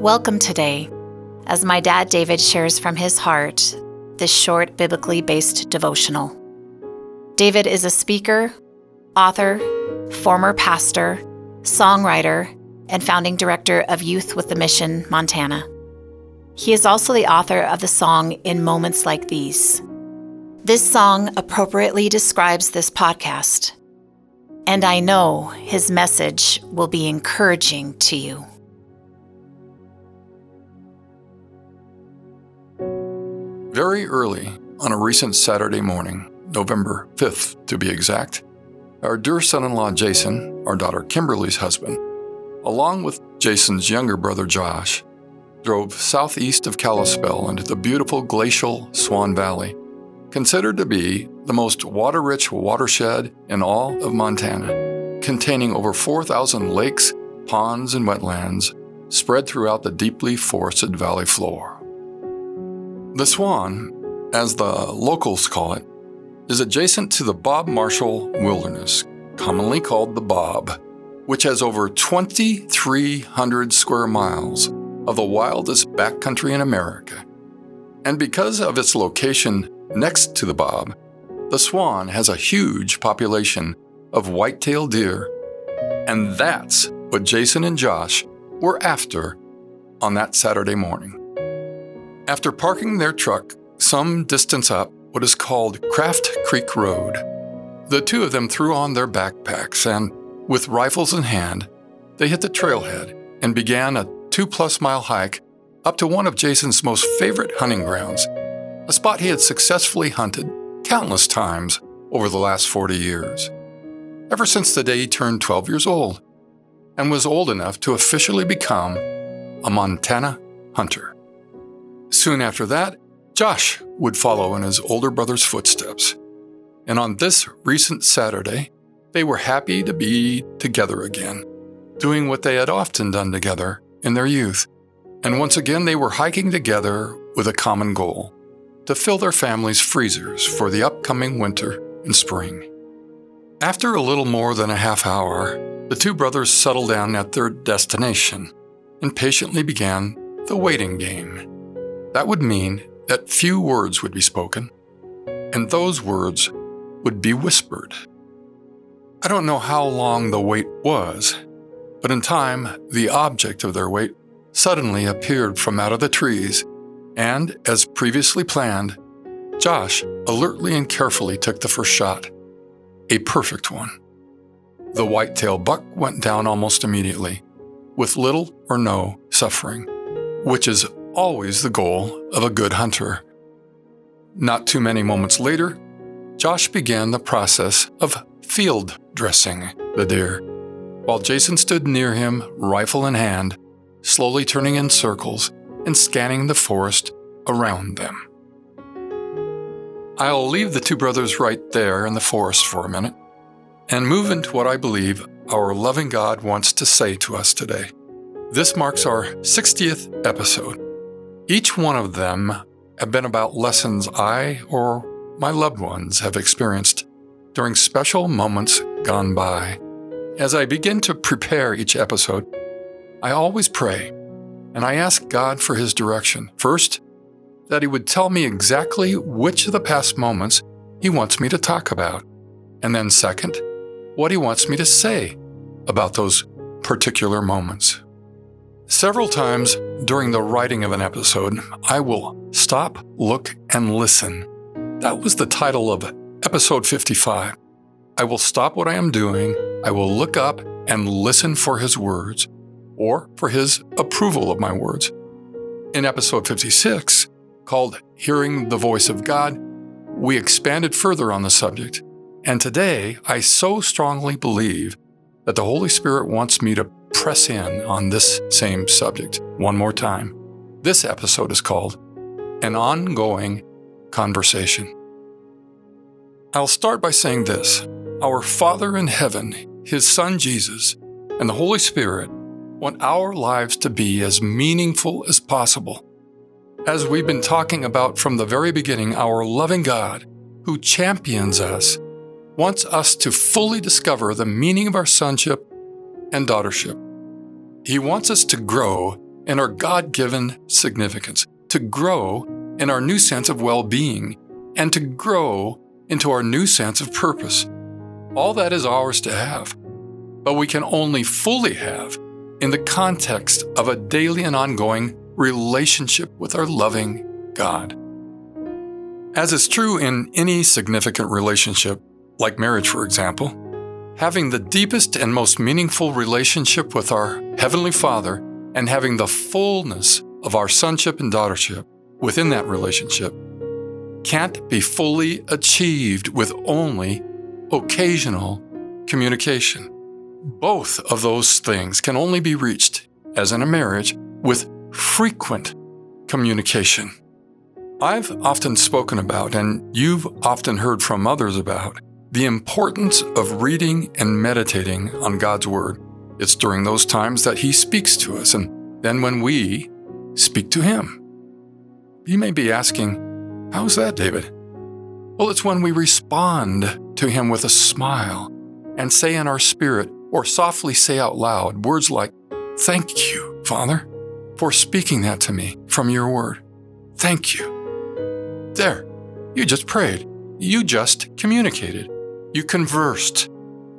Welcome today as my dad David shares from his heart this short biblically based devotional. David is a speaker, author, former pastor, songwriter, and founding director of Youth with a Mission Montana. He is also the author of the song In Moments Like These. This song appropriately describes this podcast, and I know his message will be encouraging to you. Very early on a recent Saturday morning, November 5th to be exact, our dear son in law Jason, our daughter Kimberly's husband, along with Jason's younger brother Josh, drove southeast of Kalispell into the beautiful glacial Swan Valley, considered to be the most water rich watershed in all of Montana, containing over 4,000 lakes, ponds, and wetlands spread throughout the deeply forested valley floor. The Swan, as the locals call it, is adjacent to the Bob Marshall Wilderness, commonly called the Bob, which has over 2,300 square miles of the wildest backcountry in America. And because of its location next to the Bob, the Swan has a huge population of white-tailed deer, and that's what Jason and Josh were after on that Saturday morning. After parking their truck some distance up what is called Kraft Creek Road, the two of them threw on their backpacks and, with rifles in hand, they hit the trailhead and began a two plus mile hike up to one of Jason's most favorite hunting grounds, a spot he had successfully hunted countless times over the last 40 years, ever since the day he turned 12 years old and was old enough to officially become a Montana hunter. Soon after that, Josh would follow in his older brother's footsteps. And on this recent Saturday, they were happy to be together again, doing what they had often done together in their youth. And once again, they were hiking together with a common goal to fill their family's freezers for the upcoming winter and spring. After a little more than a half hour, the two brothers settled down at their destination and patiently began the waiting game. That would mean that few words would be spoken, and those words would be whispered. I don't know how long the wait was, but in time, the object of their wait suddenly appeared from out of the trees, and, as previously planned, Josh alertly and carefully took the first shot. A perfect one. The white-tail buck went down almost immediately, with little or no suffering, which is always the goal of a good hunter. Not too many moments later, Josh began the process of field dressing the deer, while Jason stood near him, rifle in hand, slowly turning in circles and scanning the forest around them. I'll leave the two brothers right there in the forest for a minute and move into what I believe our loving God wants to say to us today. This marks our 60th episode. Each one of them have been about lessons I or my loved ones have experienced during special moments gone by. As I begin to prepare each episode, I always pray and I ask God for His direction. First, that He would tell me exactly which of the past moments He wants me to talk about. And then, second, what He wants me to say about those particular moments. Several times during the writing of an episode, I will stop, look, and listen. That was the title of episode 55. I will stop what I am doing, I will look up and listen for his words, or for his approval of my words. In episode 56, called Hearing the Voice of God, we expanded further on the subject. And today, I so strongly believe that the Holy Spirit wants me to press in on this same subject one more time. This episode is called An Ongoing Conversation. I'll start by saying this Our Father in heaven, His Son Jesus, and the Holy Spirit want our lives to be as meaningful as possible. As we've been talking about from the very beginning, our loving God, who champions us, wants us to fully discover the meaning of our sonship and daughtership. He wants us to grow in our God given significance, to grow in our new sense of well being, and to grow into our new sense of purpose. All that is ours to have, but we can only fully have in the context of a daily and ongoing relationship with our loving God. As is true in any significant relationship, like marriage, for example, having the deepest and most meaningful relationship with our Heavenly Father and having the fullness of our sonship and daughtership within that relationship can't be fully achieved with only occasional communication. Both of those things can only be reached, as in a marriage, with frequent communication. I've often spoken about, and you've often heard from others about, the importance of reading and meditating on God's Word. It's during those times that He speaks to us, and then when we speak to Him. You may be asking, How's that, David? Well, it's when we respond to Him with a smile and say in our spirit, or softly say out loud, words like, Thank you, Father, for speaking that to me from your Word. Thank you. There, you just prayed. You just communicated you conversed,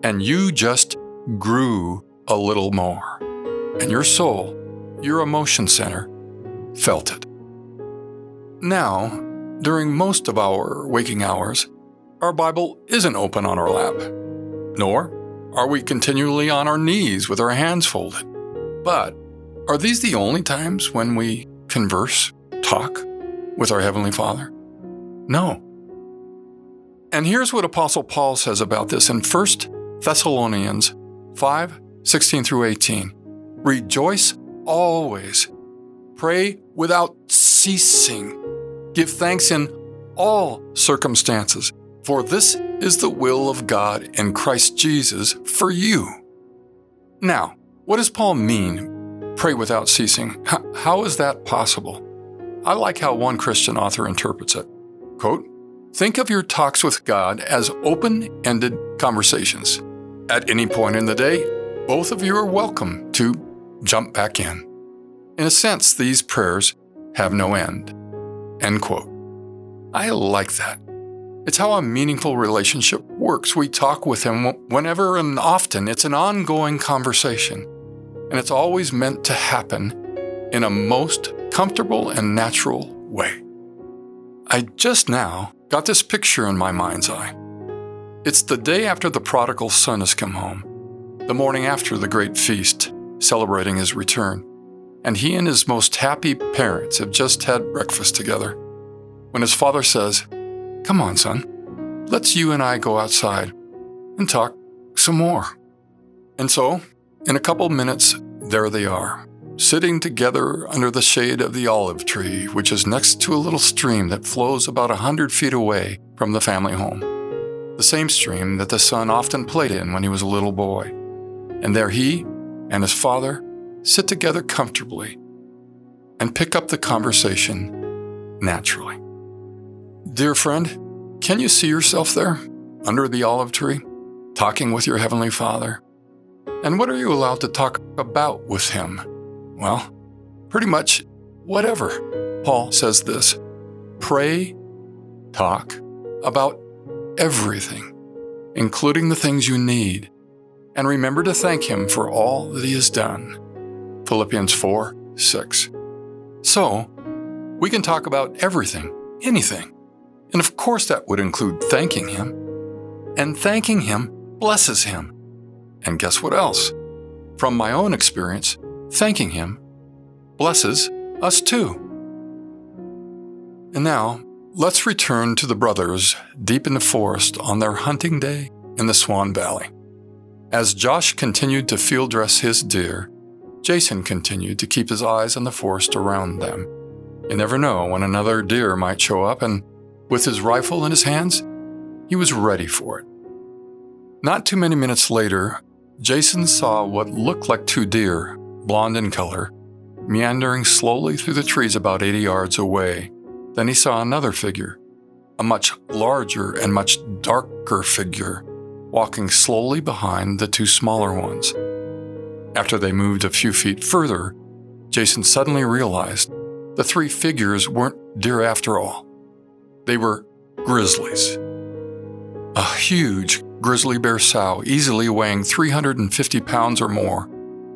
and you just grew a little more. And your soul, your emotion center, felt it. Now, during most of our waking hours, our Bible isn't open on our lap, nor are we continually on our knees with our hands folded. But are these the only times when we converse, talk with our Heavenly Father? No. And here's what Apostle Paul says about this in 1 Thessalonians 5 16 through 18. Rejoice always, pray without ceasing, give thanks in all circumstances, for this is the will of God in Christ Jesus for you. Now, what does Paul mean, pray without ceasing? how is that possible? I like how one Christian author interprets it. Quote, Think of your talks with God as open ended conversations. At any point in the day, both of you are welcome to jump back in. In a sense, these prayers have no end. End quote. I like that. It's how a meaningful relationship works. We talk with Him whenever and often. It's an ongoing conversation, and it's always meant to happen in a most comfortable and natural way. I just now got this picture in my mind's eye. It's the day after the prodigal son has come home, the morning after the great feast, celebrating his return, and he and his most happy parents have just had breakfast together. When his father says, Come on, son, let's you and I go outside and talk some more. And so, in a couple minutes, there they are, sitting together under the shade of the olive tree, which is next to a little stream that flows about a hundred feet away from the family home. The same stream that the son often played in when he was a little boy. And there he and his father sit together comfortably and pick up the conversation naturally. Dear friend, can you see yourself there under the olive tree, talking with your Heavenly Father? And what are you allowed to talk about with Him? Well, pretty much whatever. Paul says this pray, talk about everything, including the things you need, and remember to thank Him for all that He has done. Philippians 4 6. So, we can talk about everything, anything. And of course, that would include thanking Him. And thanking Him blesses Him. And guess what else? From my own experience, thanking Him blesses us too. And now, let's return to the brothers deep in the forest on their hunting day in the Swan Valley. As Josh continued to field dress his deer, Jason continued to keep his eyes on the forest around them. You never know when another deer might show up, and with his rifle in his hands, he was ready for it. Not too many minutes later, Jason saw what looked like two deer blonde in color, meandering slowly through the trees about 80 yards away. Then he saw another figure, a much larger and much darker figure, walking slowly behind the two smaller ones. After they moved a few feet further, Jason suddenly realized the three figures weren't deer after all. They were grizzlies. A huge grizzly bear sow, easily weighing 350 pounds or more,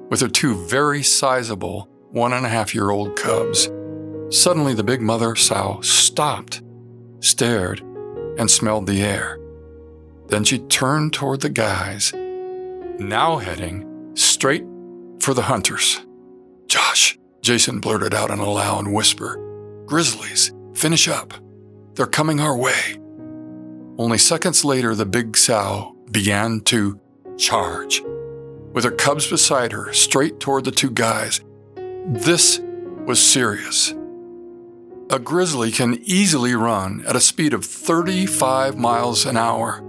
with her two very sizable one and a half year old cubs. Suddenly, the big mother sow stopped, stared, and smelled the air. Then she turned toward the guys, now heading straight for the hunters. Josh, Jason blurted out in a loud whisper, Grizzlies, finish up. They're coming our way. Only seconds later, the big sow began to charge, with her cubs beside her, straight toward the two guys. This was serious. A grizzly can easily run at a speed of 35 miles an hour.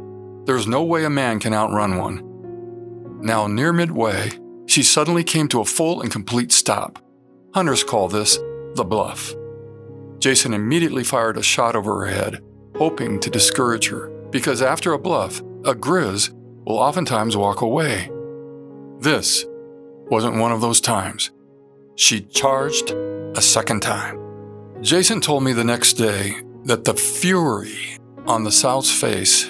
There's no way a man can outrun one. Now, near midway, she suddenly came to a full and complete stop. Hunters call this the bluff. Jason immediately fired a shot over her head, hoping to discourage her, because after a bluff, a grizz will oftentimes walk away. This wasn't one of those times. She charged a second time. Jason told me the next day that the fury on the South's face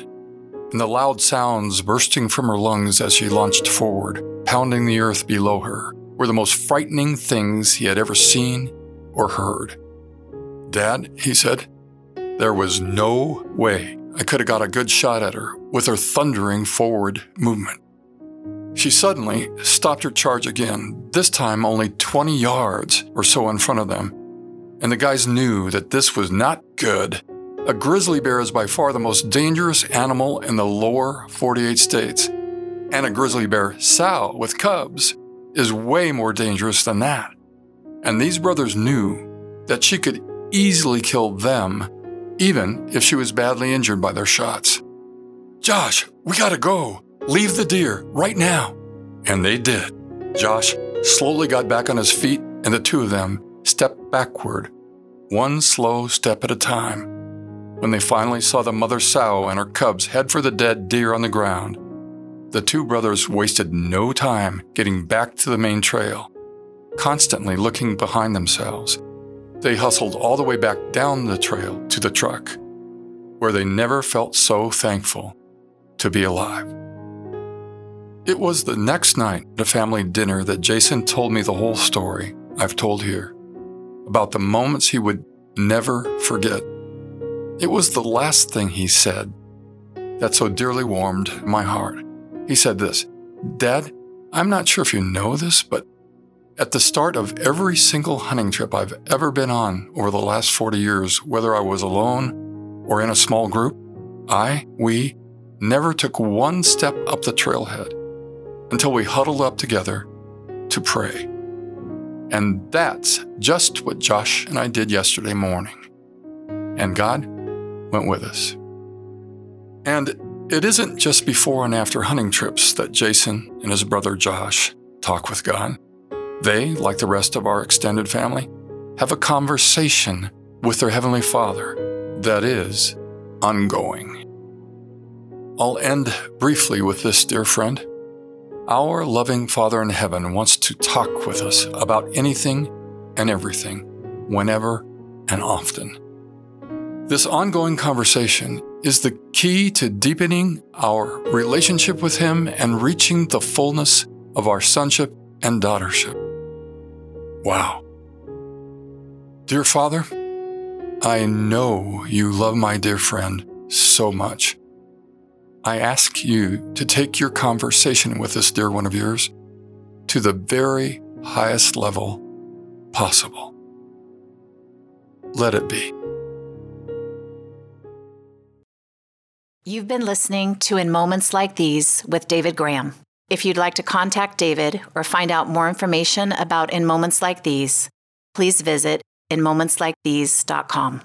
and the loud sounds bursting from her lungs as she launched forward, pounding the earth below her, were the most frightening things he had ever seen or heard. Dad, he said, there was no way I could have got a good shot at her with her thundering forward movement. She suddenly stopped her charge again, this time only 20 yards or so in front of them. And the guys knew that this was not good. A grizzly bear is by far the most dangerous animal in the lower 48 states. And a grizzly bear sow with cubs is way more dangerous than that. And these brothers knew that she could easily kill them, even if she was badly injured by their shots. Josh, we gotta go. Leave the deer right now. And they did. Josh slowly got back on his feet, and the two of them stepped backward, one slow step at a time. When they finally saw the mother sow and her cubs head for the dead deer on the ground, the two brothers wasted no time getting back to the main trail, constantly looking behind themselves. They hustled all the way back down the trail to the truck, where they never felt so thankful to be alive. It was the next night at a family dinner that Jason told me the whole story I've told here about the moments he would never forget. It was the last thing he said that so dearly warmed my heart. He said this Dad, I'm not sure if you know this, but at the start of every single hunting trip I've ever been on over the last 40 years, whether I was alone or in a small group, I, we, never took one step up the trailhead until we huddled up together to pray. And that's just what Josh and I did yesterday morning. And God went with us. And it isn't just before and after hunting trips that Jason and his brother Josh talk with God. They, like the rest of our extended family, have a conversation with their Heavenly Father that is ongoing. I'll end briefly with this, dear friend. Our loving Father in heaven wants to talk with us about anything and everything, whenever and often. This ongoing conversation is the key to deepening our relationship with Him and reaching the fullness of our sonship and daughtership. Wow. Dear Father, I know you love my dear friend so much. I ask you to take your conversation with this dear one of yours to the very highest level possible. Let it be. You've been listening to In Moments Like These with David Graham. If you'd like to contact David or find out more information about In Moments Like These, please visit inmomentslikethese.com.